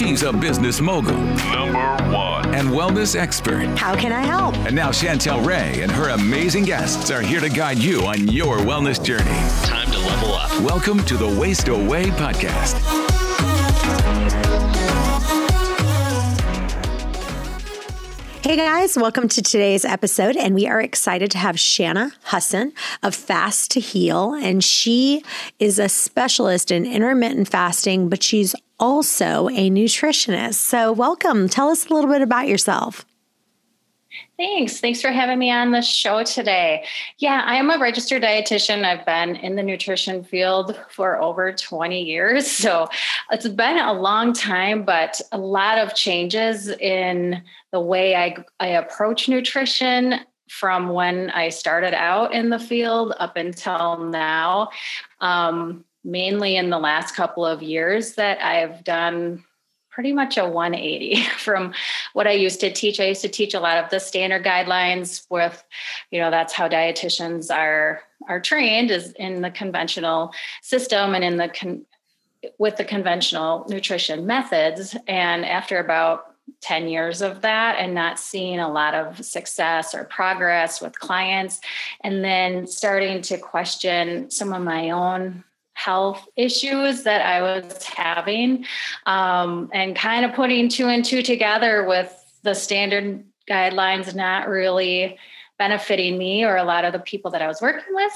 She's a business mogul. Number one. And wellness expert. How can I help? And now Chantel Ray and her amazing guests are here to guide you on your wellness journey. Time to level up. Welcome to the Waist Away podcast. Hey guys, welcome to today's episode. And we are excited to have Shana Hussin of Fast to Heal. And she is a specialist in intermittent fasting, but she's also a nutritionist. So, welcome. Tell us a little bit about yourself. Thanks. Thanks for having me on the show today. Yeah, I am a registered dietitian. I've been in the nutrition field for over 20 years. So it's been a long time, but a lot of changes in the way I, I approach nutrition from when I started out in the field up until now. Um, mainly in the last couple of years that I've done pretty much a 180 from what I used to teach. I used to teach a lot of the standard guidelines with, you know, that's how dietitians are are trained is in the conventional system and in the con- with the conventional nutrition methods. And after about 10 years of that and not seeing a lot of success or progress with clients, and then starting to question some of my own health issues that I was having, um, and kind of putting two and two together with the standard guidelines not really benefiting me or a lot of the people that I was working with.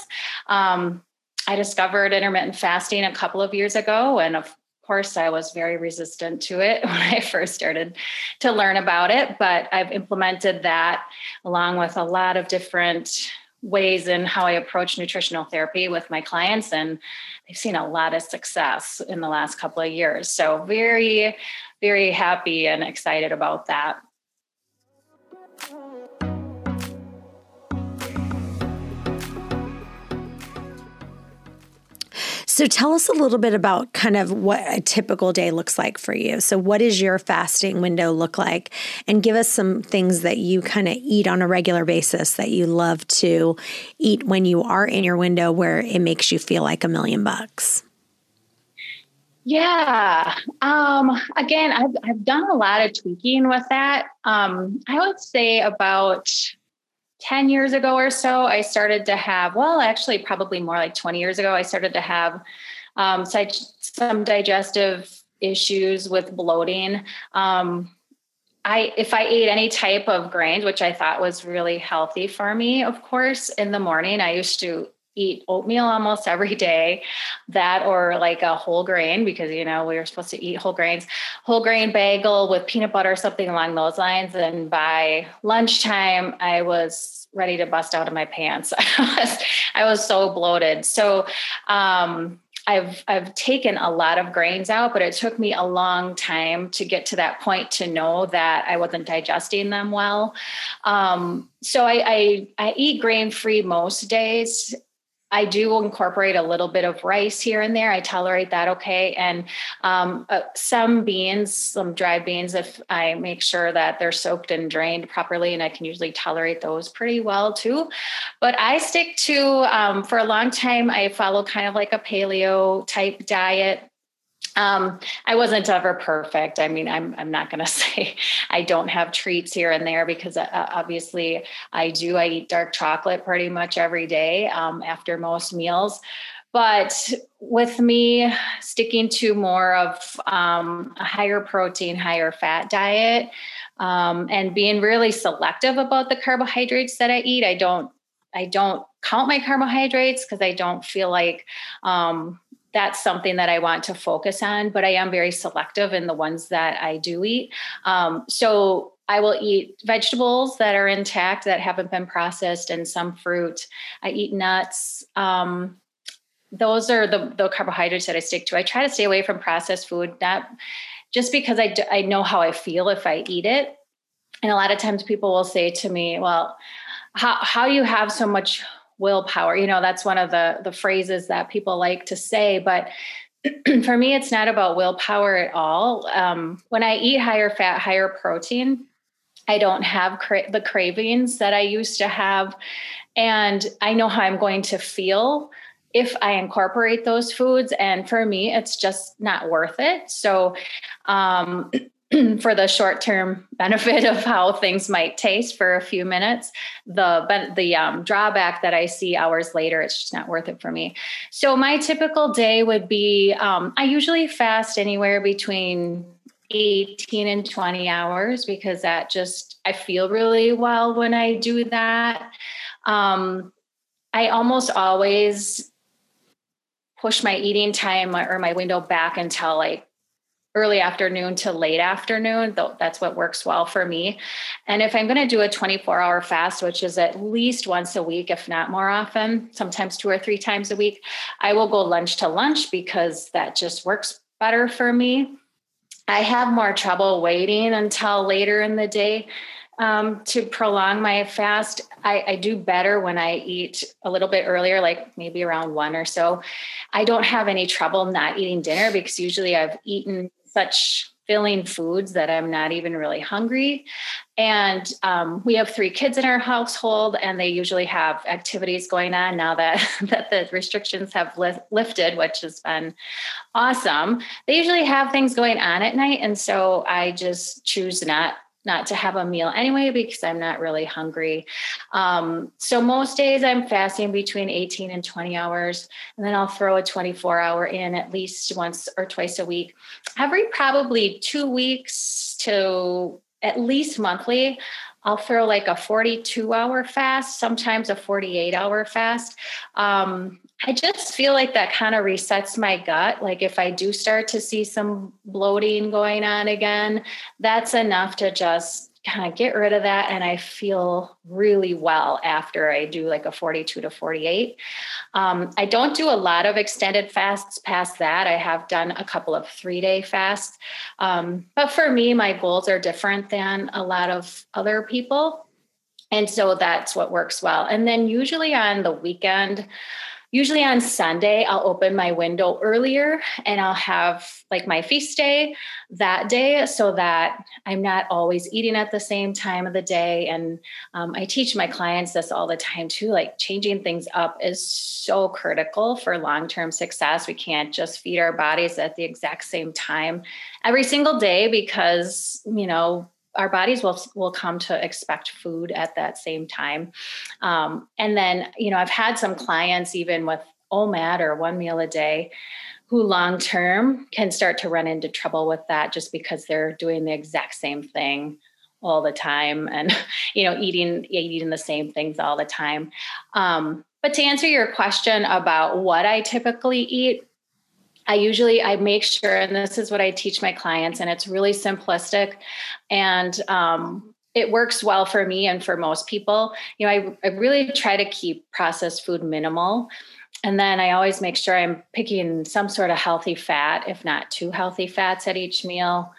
Um, I discovered intermittent fasting a couple of years ago, and of course, I was very resistant to it when I first started to learn about it. But I've implemented that along with a lot of different ways in how I approach nutritional therapy with my clients, and they've seen a lot of success in the last couple of years. So, very, very happy and excited about that. So tell us a little bit about kind of what a typical day looks like for you. So what does your fasting window look like? And give us some things that you kind of eat on a regular basis that you love to eat when you are in your window where it makes you feel like a million bucks. Yeah. Um, again, I've, I've done a lot of tweaking with that. Um, I would say about 10 years ago or so, I started to have, well, actually, probably more like 20 years ago, I started to have um, some digestive issues with bloating. Um, I, if I ate any type of grains, which I thought was really healthy for me, of course, in the morning, I used to eat oatmeal almost every day. That or like a whole grain because you know we were supposed to eat whole grains. Whole grain bagel with peanut butter something along those lines. And by lunchtime i was ready to bust out of my pants. I was i was so bloated. So um I've I've taken a lot of grains out, but it took me a long time to get to that point to know that I wasn't digesting them well. Um, so I, I I eat grain free most days, I do incorporate a little bit of rice here and there. I tolerate that okay. And um, uh, some beans, some dried beans, if I make sure that they're soaked and drained properly, and I can usually tolerate those pretty well too. But I stick to, um, for a long time, I follow kind of like a paleo type diet. Um, I wasn't ever perfect. I mean, I'm I'm not going to say I don't have treats here and there because uh, obviously I do. I eat dark chocolate pretty much every day um, after most meals. But with me sticking to more of um, a higher protein, higher fat diet, um, and being really selective about the carbohydrates that I eat, I don't I don't count my carbohydrates because I don't feel like um, that's something that I want to focus on, but I am very selective in the ones that I do eat. Um, so I will eat vegetables that are intact that haven't been processed and some fruit. I eat nuts. Um, those are the, the carbohydrates that I stick to. I try to stay away from processed food, not just because I, I know how I feel if I eat it. And a lot of times people will say to me, well, how, how do you have so much willpower you know that's one of the the phrases that people like to say but for me it's not about willpower at all um, when i eat higher fat higher protein i don't have cra- the cravings that i used to have and i know how i'm going to feel if I incorporate those foods. And for me, it's just not worth it. So, um, for the short term benefit of how things might taste for a few minutes, the the um, drawback that I see hours later, it's just not worth it for me. So my typical day would be um, I usually fast anywhere between 18 and 20 hours because that just I feel really well when I do that. Um, I almost always push my eating time or my window back until like early afternoon to late afternoon. That's what works well for me. And if I'm going to do a 24 hour fast, which is at least once a week, if not more often, sometimes two or three times a week, I will go lunch to lunch because that just works better for me. I have more trouble waiting until later in the day um, to prolong my fast. I, I, do better when I eat a little bit earlier, like maybe around one or so. I don't have any trouble not eating dinner because usually I've eaten such filling foods that I'm not even really hungry. And um, we have three kids in our household, and they usually have activities going on now that that the restrictions have li- lifted, which has been awesome. They usually have things going on at night, and so I just choose not not to have a meal anyway because I'm not really hungry. Um, so most days I'm fasting between 18 and 20 hours, and then I'll throw a 24 hour in at least once or twice a week. Every probably two weeks to at least monthly, I'll throw like a 42 hour fast, sometimes a 48 hour fast. Um, I just feel like that kind of resets my gut. Like if I do start to see some bloating going on again, that's enough to just kind of get rid of that and i feel really well after i do like a 42 to 48 um, i don't do a lot of extended fasts past that. I have done a couple of three day fasts. Um, but for me my goals are different than a lot of other people and so that's what works well. And then usually on the weekend usually on Sunday, I'll open my window earlier and I'll have like my feast day that day so that I'm not always eating at the same time of the day. And um, I teach my clients this all the time too like changing things up is so critical for long term success. We can't just feed our bodies at the exact same time every single day because, you know, our bodies will will come to expect food at that same time. Um, and then, you know, I've had some clients even with OMAD or one meal a day who long term can start to run into trouble with that just because they're doing the exact same thing all the time and you know eating eating the same things all the time um, but to answer your question about what i typically eat I usually I make sure, and this is what I teach my clients, and it's really simplistic, and um, it works well for me and for most people. You know, I, I really try to keep processed food minimal. And then I always make sure I'm picking some sort of healthy fat, if not two healthy fats at each meal,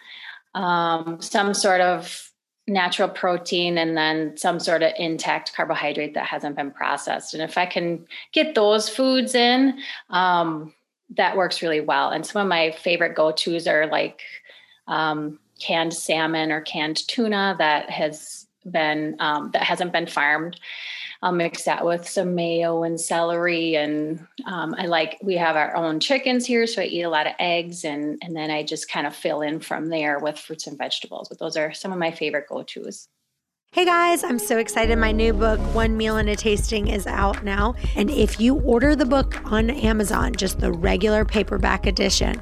um, some sort of natural protein, and then some sort of intact carbohydrate that hasn't been processed. And if I can get those foods in, um, that works really well. And some of my favorite go tos are like um, canned salmon or canned tuna that has been um, that hasn't been farmed. I'll mix that with some mayo and celery, and um, I like we have our own chickens here, so I eat a lot of eggs, and and then I just kind of fill in from there with fruits and vegetables. But those are some of my favorite go tos. Hey guys, I'm so excited. My new book, One Meal and a Tasting, is out now. And if you order the book on Amazon, just the regular paperback edition,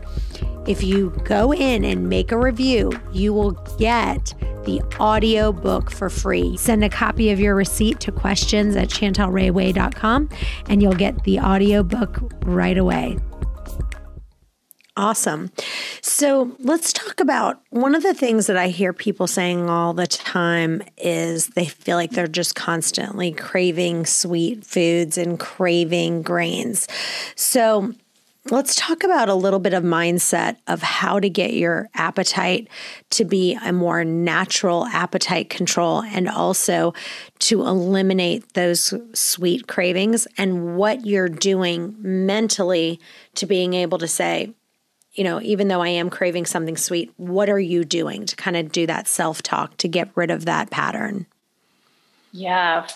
if you go in and make a review, you will get the audio book for free. Send a copy of your receipt to questions at chantelrayway.com and you'll get the audio book right away. Awesome. So let's talk about one of the things that I hear people saying all the time is they feel like they're just constantly craving sweet foods and craving grains. So let's talk about a little bit of mindset of how to get your appetite to be a more natural appetite control and also to eliminate those sweet cravings and what you're doing mentally to being able to say, you know, even though I am craving something sweet, what are you doing to kind of do that self talk to get rid of that pattern? Yeah.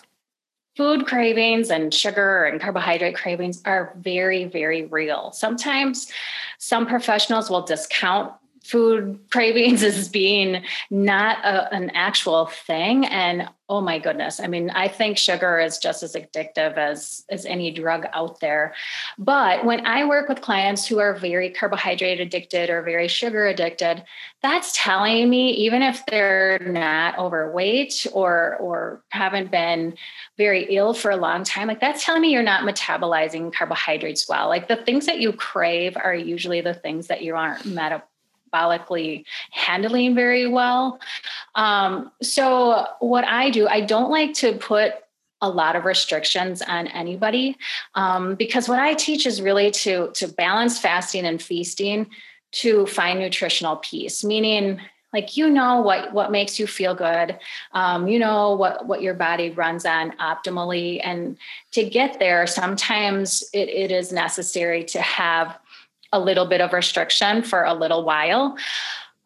food cravings and sugar and carbohydrate cravings are very, very real. Sometimes some professionals will discount food cravings as being not a, an actual thing. And oh my goodness i mean i think sugar is just as addictive as as any drug out there. But when i work with clients who are very carbohydrate addicted or very sugar addicted that's telling me even if they're not overweight or or haven't been very ill for a long time like that's telling me you're not metabolizing carbohydrates well. Like the things that you crave are usually the things that you aren't meta metabolically handling very well. Um, so, what I do, I don't like to put a lot of restrictions on anybody um, because what I teach is really to to balance fasting and feasting to find nutritional peace, meaning like you know what what makes you feel good um, you know what what your body runs on optimally and to get there sometimes it, it is necessary to have a little bit of restriction for a little while.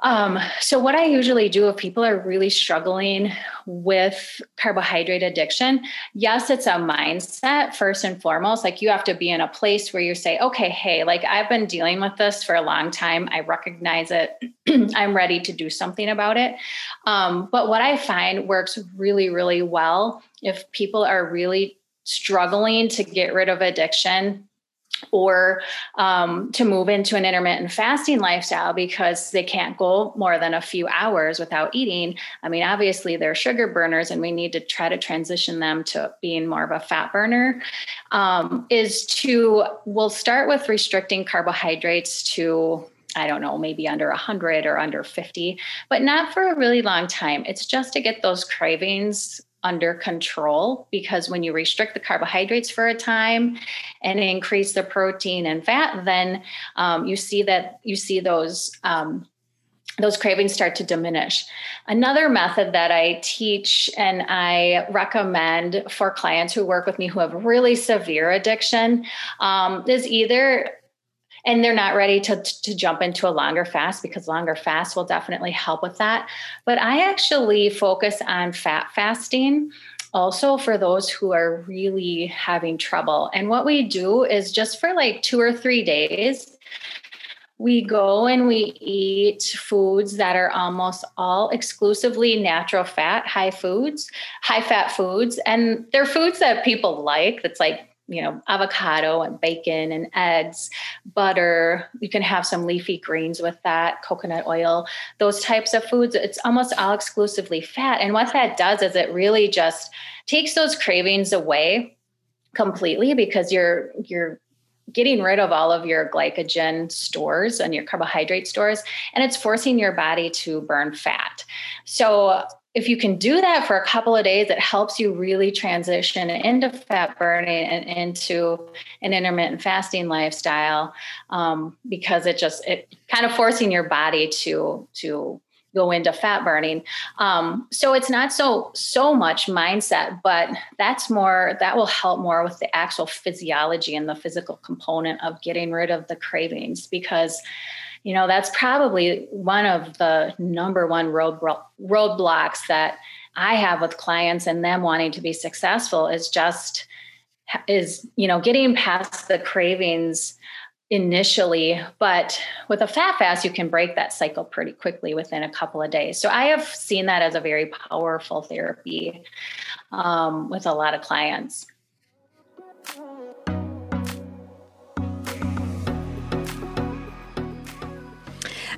Um, so, what I usually do if people are really struggling with carbohydrate addiction, yes, it's a mindset first and foremost. Like, you have to be in a place where you say, okay, hey, like I've been dealing with this for a long time. I recognize it. I'm ready to do something about it. Um, but what I find works really, really well if people are really struggling to get rid of addiction or um, to move into an intermittent fasting lifestyle because they can't go more than a few hours without eating. I mean, obviously, they're sugar burners, and we need to try to transition them to being more of a fat burner. Um, is to, we'll start with restricting carbohydrates to I don't know, maybe under 100 or under 50, but not for a really long time. It's just to get those cravings under control because when you restrict the carbohydrates for a time and increase the protein and fat then um, you see that you see those um, those cravings start to diminish. Another method that I teach and I recommend for clients who work with me who have really severe addiction um, is either and they're not ready to, to jump into a longer fast because longer fast will definitely help with that. But I actually focus on fat fasting also for those who are really having trouble. And what we do is just for like two or three days, we go and we eat foods that are almost all exclusively natural fat, high foods, high fat foods. And they're foods that people like. That's like you know, avocado and bacon and eggs, butter. You can have some leafy greens with that, coconut oil, those types of foods. It's almost all exclusively fat. And what that does is it really just takes those cravings away completely because you're you're getting rid of all of your glycogen stores and your carbohydrate stores and it's forcing your body to burn fat. So if you can do that for a couple of days, it helps you really transition into fat burning and into an intermittent fasting lifestyle um, because it just it kind of forcing your body to to go into fat burning. Um, so it's not so so much mindset, but that's more that will help more with the actual physiology and the physical component of getting rid of the cravings because you know that's probably one of the number one road roadblocks that i have with clients and them wanting to be successful is just is you know getting past the cravings initially but with a fat fast you can break that cycle pretty quickly within a couple of days so i have seen that as a very powerful therapy um, with a lot of clients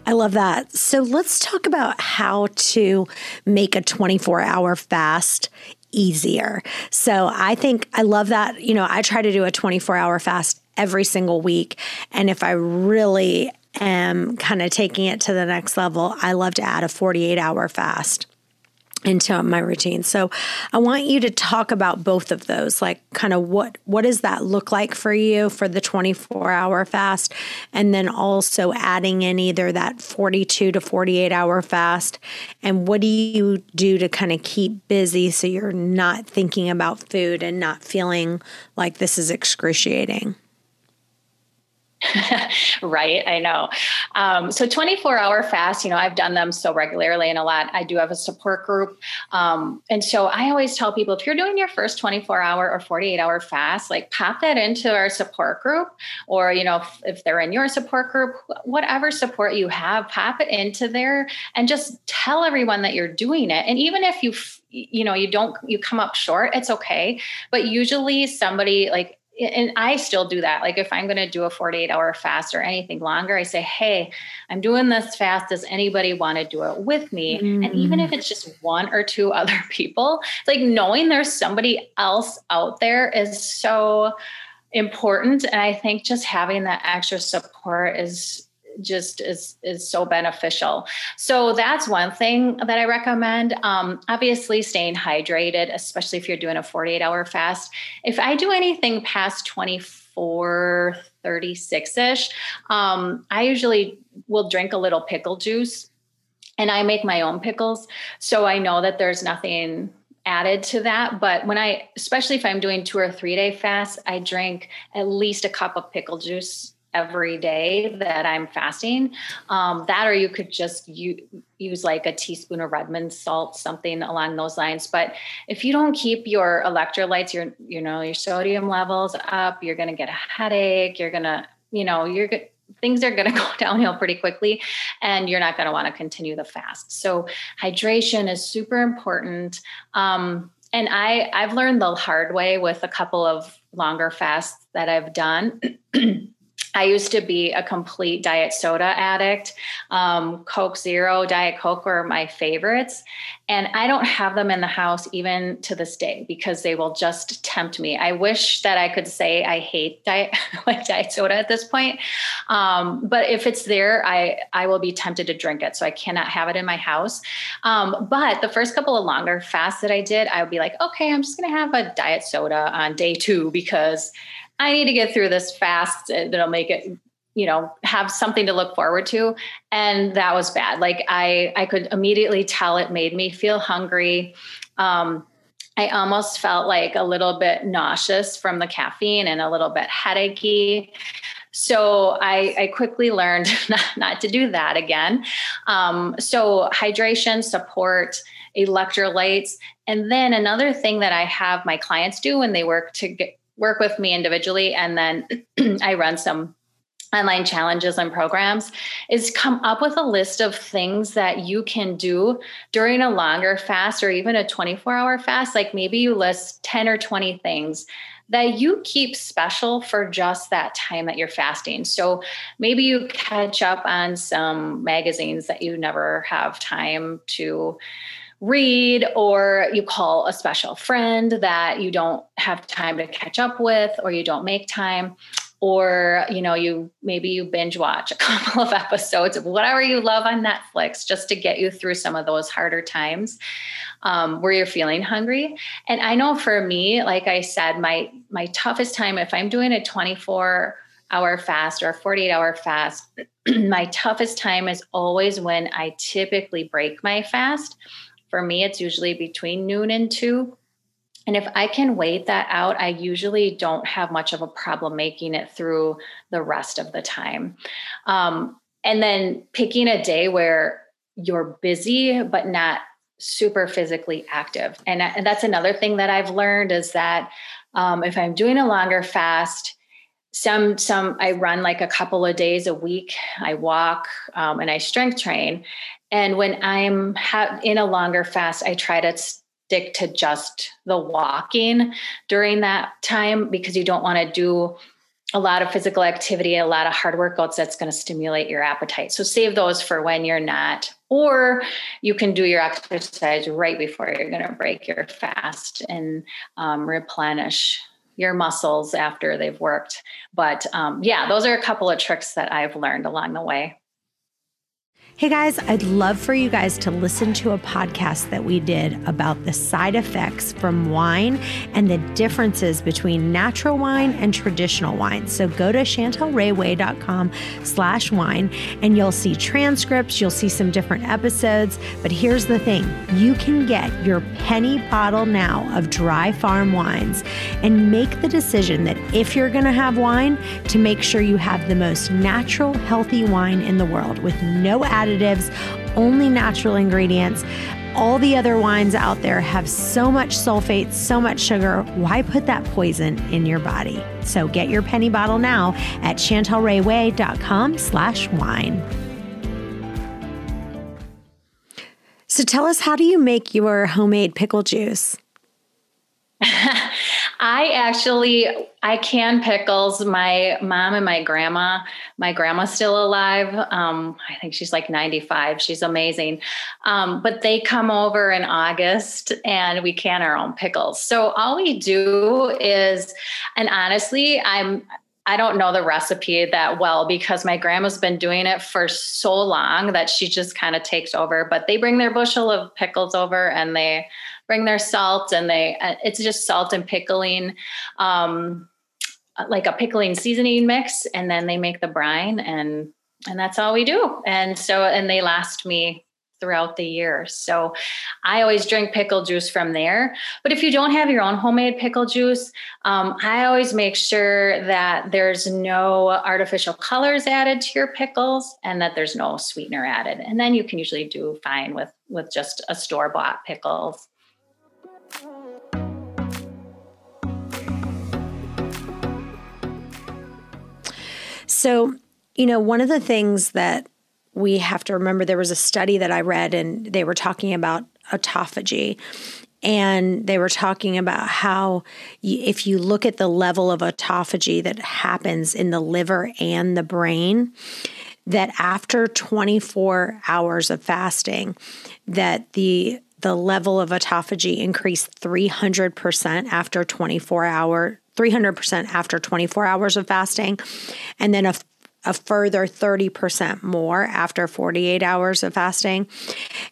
I love that. So let's talk about how to make a 24 hour fast easier. So I think I love that. You know, I try to do a 24 hour fast every single week. And if I really am kind of taking it to the next level, I love to add a 48 hour fast into my routine. So I want you to talk about both of those, like kind of what what does that look like for you for the 24 hour fast and then also adding in either that 42 to 48 hour fast and what do you do to kind of keep busy so you're not thinking about food and not feeling like this is excruciating. right. I know. Um, so 24 hour fast, you know, I've done them so regularly and a lot. I do have a support group. Um, and so I always tell people if you're doing your first 24 hour or 48 hour fast, like pop that into our support group or, you know, if, if they're in your support group, whatever support you have, pop it into there and just tell everyone that you're doing it. And even if you, you know, you don't, you come up short, it's okay. But usually somebody like, and I still do that. Like if I'm going to do a 48 hour fast or anything longer, I say, Hey, I'm doing this fast. Does anybody want to do it with me? Mm. And even if mm. it's just one or two other people, like knowing there's somebody else out there is so important. And I think just having that extra support is just is is so beneficial. So that's one thing that I recommend. Um, obviously, staying hydrated, especially if you're doing a 48 hour fast. If I do anything past 24, 36 ish, um, I usually will drink a little pickle juice. And I make my own pickles. So I know that there's nothing added to that. But when I, especially if I'm doing two or three day fast, I drink at least a cup of pickle juice every day that I'm fasting. Um, that, or you could just u- use like a teaspoon of Redmond salt, something along those lines. But if you don't keep your electrolytes, your you know your sodium levels up, you're going to get a headache. You're going to you know you're things are going to go downhill pretty quickly and you're not going to want to continue the fast so hydration is super important um, and i i've learned the hard way with a couple of longer fasts that i've done I used to be a complete diet soda addict. Um, Coke Zero, Diet Coke were my favorites. And I don't have them in the house even to this day because they will just tempt me. I wish that I could say I hate diet, like diet soda at this point. Um, but if it's there, I, I will be tempted to drink it. So I cannot have it in my house. Um, but the first couple of longer fasts that I did, I would be like, okay, I'm just going to have a diet soda on day two because I need to get through this fast. That'll make it, you know, have something to look forward to. And that was bad. Like I, I could immediately tell it made me feel hungry. Um, I almost felt like a little bit nauseous from the caffeine and a little bit headachy. So I, I quickly learned not, not, to do that again. Um, so hydration, support, electrolytes. And then another thing that I have my clients do when they work to get, work with me individually and then I run some online challenges and programs is come up with a list of things that you can do during a longer fast or even a 24 hour fast like maybe you list 10 or 20 things that you keep special for just that time that you're fasting. So maybe you catch up on some magazines that you never have time to read or you call a special friend that you don't have time to catch up with or you don't make time or you know you maybe you binge watch a couple of episodes of whatever you love on netflix just to get you through some of those harder times um, where you're feeling hungry. And i know for me like i said my my toughest time if i'm doing a 24 hour fast or a 48 hour fast my toughest time is always when i typically break my fast for me, it's usually between noon and two. And if I can wait that out, I usually don't have much of a problem making it through the rest of the time. Um, and then picking a day where you're busy, but not super physically active. And, and that's another thing that I've learned is that um, if I'm doing a longer fast, some some I run like a couple of days a week. I walk um, and I strength train, and when I'm ha- in a longer fast, I try to stick to just the walking during that time because you don't want to do a lot of physical activity, a lot of hard workouts that's going to stimulate your appetite. So save those for when you're not, or you can do your exercise right before you're going to break your fast and um, replenish your muscles after they've worked. But um, yeah, those are a couple of tricks that I've learned along the way. Hey guys, I'd love for you guys to listen to a podcast that we did about the side effects from wine and the differences between natural wine and traditional wine. So go to chantelrayway.com slash wine and you'll see transcripts, you'll see some different episodes. But here's the thing you can get your penny bottle now of dry farm wines and make the decision that if you're going to have wine, to make sure you have the most natural, healthy wine in the world with no added additives, only natural ingredients. All the other wines out there have so much sulfate, so much sugar. Why put that poison in your body? So get your penny bottle now at chantelrayway.com slash wine. So tell us, how do you make your homemade pickle juice? I actually I can pickles. My mom and my grandma. My grandma's still alive. Um, I think she's like 95. She's amazing. Um, but they come over in August and we can our own pickles. So all we do is, and honestly, I'm I don't know the recipe that well because my grandma's been doing it for so long that she just kind of takes over. But they bring their bushel of pickles over and they bring their salt and they uh, it's just salt and pickling um, like a pickling seasoning mix and then they make the brine and and that's all we do and so and they last me throughout the year. So I always drink pickle juice from there. But if you don't have your own homemade pickle juice, um, I always make sure that there's no artificial colors added to your pickles and that there's no sweetener added. And then you can usually do fine with with just a store bought pickles. So, you know, one of the things that we have to remember there was a study that I read and they were talking about autophagy. And they were talking about how if you look at the level of autophagy that happens in the liver and the brain, that after 24 hours of fasting, that the the level of autophagy increased 300% after 24 hour 300% after 24 hours of fasting and then a, a further 30% more after 48 hours of fasting.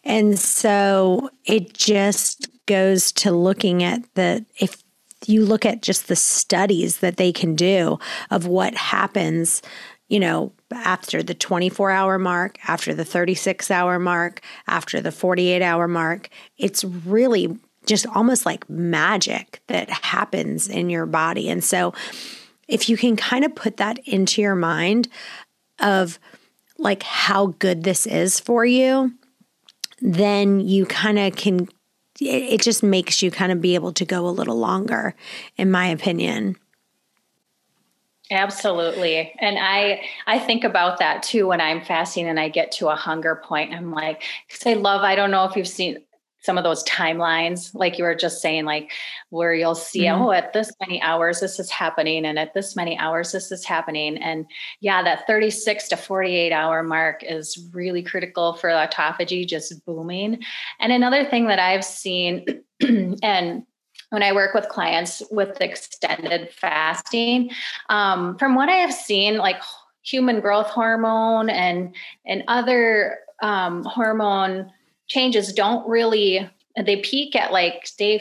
And so it just goes to looking at the if you look at just the studies that they can do of what happens you know, after the 24 hour mark, after the 36 hour mark, after the 48 hour mark, it's really just almost like magic that happens in your body. And so, if you can kind of put that into your mind of like how good this is for you, then you kind of can, it, just makes you kind of be able to go a little longer, in my opinion. Absolutely. And I I think about that too when I'm fasting and I get to a hunger point. I'm like, because I love, I don't know if you've seen some of those timelines, like you were just saying, like where you'll see, mm-hmm. oh, at this many hours this is happening, and at this many hours this is happening. And yeah, that 36 to 48 hour mark is really critical for autophagy just booming. And another thing that I've seen and when I work with clients with extended fasting. Um, from what I have seen, like human growth hormone and and other um, hormone changes don't really they peak at like day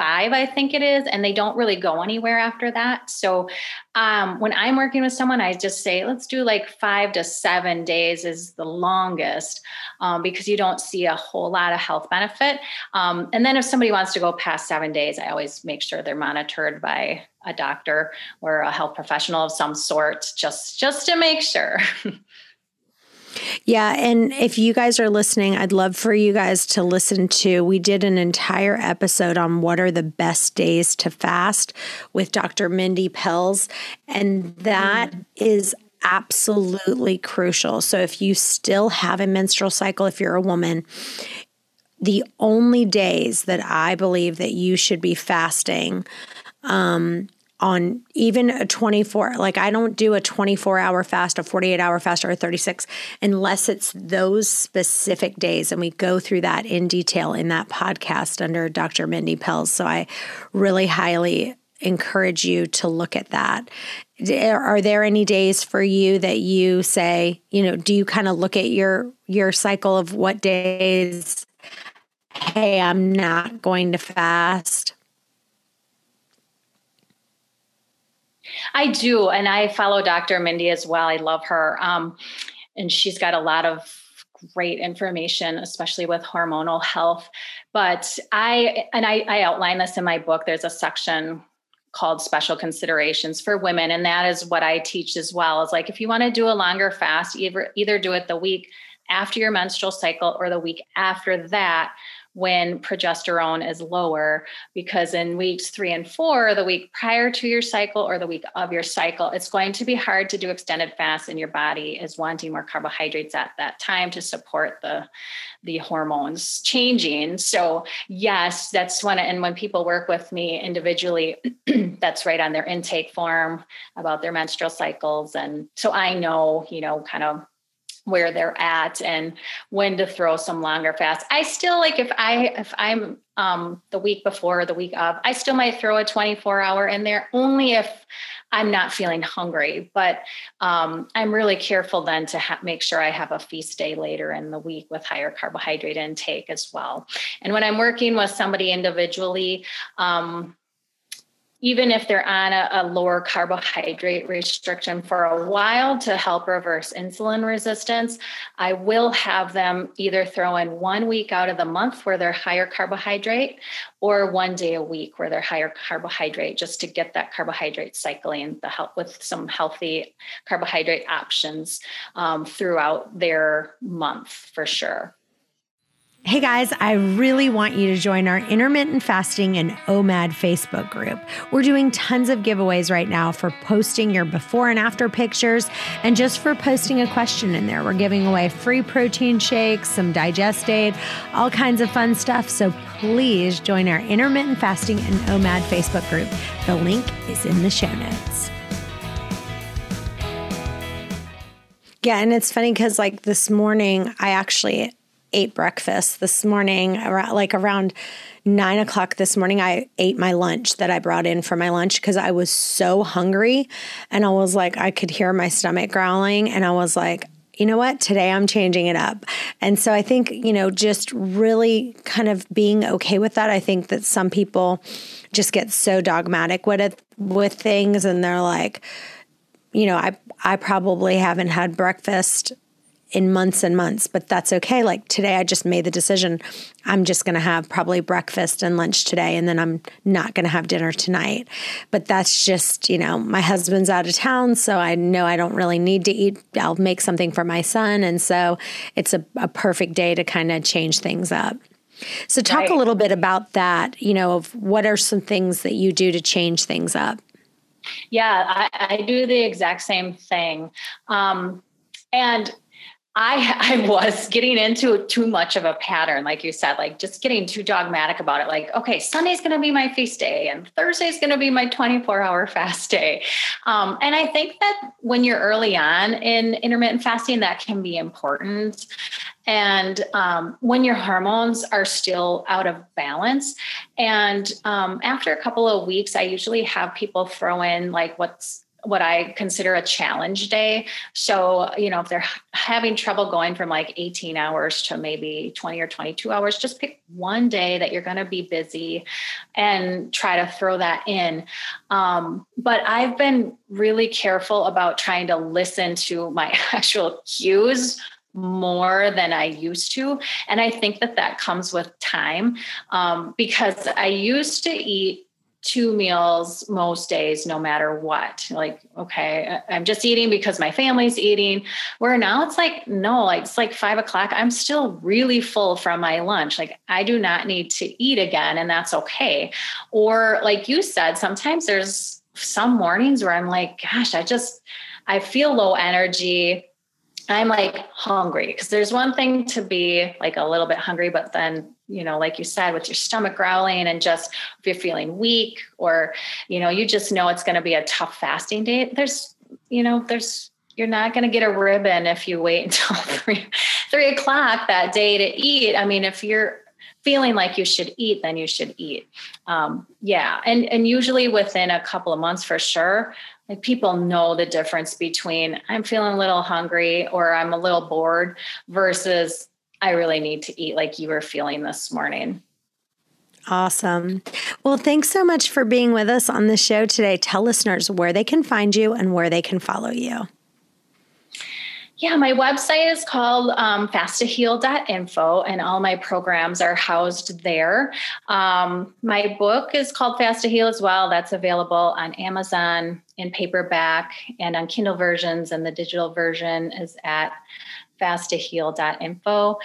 five, I think it is, and they don't really go anywhere after that. So um, when I'm working with someone, I just say, let's do like five to seven days is the longest um, because you don't see a whole lot of health benefit. Um, and then if somebody wants to go past seven days, I always make sure they're monitored by a doctor or a health professional of some sort, just just to make sure. Yeah. And if you guys are listening, I'd love for you guys to listen to. We did an entire episode on what are the best days to fast with Dr. Mindy Pelz. And that is absolutely crucial. So if you still have a menstrual cycle, if you're a woman, the only days that I believe that you should be fasting um, on even a 24 like i don't do a 24 hour fast a 48 hour fast or a 36 unless it's those specific days. And we go through that in detail in that podcast under dr mindy pelz so i really highly encourage you to look at that. Are there any days for you that you say, you know, do you kind of look at your your cycle of what days hey, I'm not going to fast? I do. And I follow Dr. Mindy as well. I love her. Um, and she's got a lot of great information, especially with hormonal health. But I, and I, I outline this in my book, there's a section called special considerations for women and that is what i teach as well is like if you want to do a longer fast either either do it the week after your menstrual cycle or the week after that when progesterone is lower because in weeks three and four, the week prior to your cycle or the week of your cycle, it's going to be hard to do extended fasts and your body is wanting more carbohydrates at that time to support the the hormones changing. So yes, that's when and when people work with me individually, that's right on their intake form about their menstrual cycles. And so I know, you know, kind of where they're at and when to throw some longer fasts. I still like if I if I'm um the week before or the week of, I still might throw a 24 hour in there only if I'm not feeling hungry. But um, I'm really careful then to ha- make sure I have a feast day later in the week with higher carbohydrate intake as well. And when I'm working with somebody individually, um, even if they're on a, a, lower carbohydrate restriction for a while to help reverse insulin resistance, I will have them either throw in one week out of the month where they're higher carbohydrate or one day a week where they're higher carbohydrate just to get that carbohydrate cycling the help with some healthy carbohydrate options um, throughout their month for sure. Hey guys, I really want you to join our intermittent fasting and OMAD Facebook group. We're doing tons of giveaways right now for posting your before and after pictures and just for posting a question in there. We're giving away free protein shakes, some digest aid, all kinds of fun stuff. So please join our intermittent fasting and OMAD Facebook group. The link is in the show notes. Yeah, and it's funny because like this morning, I actually ate breakfast this morning around like around nine o'clock this morning i ate my lunch that i brought in for my lunch because i was so hungry and i was like i could hear my stomach growling and i was like you know what? Today i'm changing it up. And so i think you know just really kind of being okay with that i think that some people just get so dogmatic with it with things and they're like you know i i probably haven't had breakfast in months and months, but that's okay. Like today, I just made the decision I'm just going to have probably breakfast and lunch today, and then I'm not going to have dinner tonight. But that's just, you know, my husband's out of town, so I know I don't really need to eat. I'll make something for my son. And so it's a, a perfect day to kind of change things up. So, talk right. a little bit about that, you know, of what are some things that you do to change things up? Yeah, I, I do the exact same thing. Um, and I I was getting into too much of a pattern, like you said, like just getting too dogmatic about it. Like, okay, Sunday's going to be my feast day, and Thursday's going to be my 24 hour fast day. Um, and I think that when you're early on in intermittent fasting, that can be important. And um, when your hormones are still out of balance, and um, after a couple of weeks, I usually have people throw in like what's what I consider a challenge day. So, you know, if they're having trouble going from like 18 hours to maybe 20 or 22 hours, just pick one day that you're going to be busy and try to throw that in. Um, but I've been really careful about trying to listen to my actual cues more than I used to. And I think that that comes with time um, because I used to eat two meals most days, no matter what. Like, okay, I'm just eating because my family's eating. Where now it's like, no, like it's like five o'clock. I'm still really full from my lunch. Like, I do not need to eat again, and that's okay. Or, like you said, sometimes there's some mornings where I'm like, gosh, I just, I feel low energy. I'm like hungry because there's one thing to be like a little bit hungry, but then you know, like you said, with your stomach growling and just if you're feeling weak or, you know, you just know it's going to be a tough fasting day. There's, you know, there's, you're not going to get a ribbon if you wait until three, three o'clock that day to eat. I mean, if you're, feeling like you should eat, then you should eat. Um, yeah, and and usually within a couple of months for sure. Like people know the difference between I'm feeling a little hungry or I'm a little bored versus I really need to eat like you were feeling this morning. Awesome. Well, thanks so much for being with us on the show today. Tell listeners where they can find you and where they can follow you. Yeah, my website is called um, fasttoheal.info, and all my programs are housed there. Um, my book is called Fast to Heal as well. That's available on Amazon in paperback and on Kindle versions, and the digital version is at fasttoheal.info.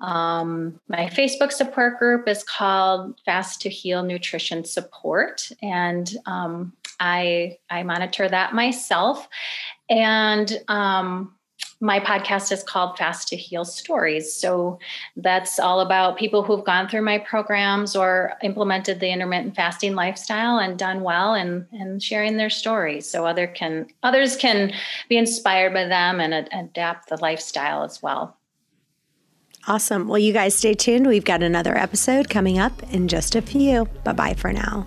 Um, my Facebook support group is called Fast to Heal Nutrition Support, and um, I I monitor that myself. And um, my podcast is called Fast to Heal Stories. So that's all about people who've gone through my programs or implemented the intermittent fasting lifestyle and done well and, and sharing their stories so other can others can be inspired by them and ad- adapt the lifestyle as well. Awesome. Well, you guys stay tuned. We've got another episode coming up in just a few. Bye bye for now.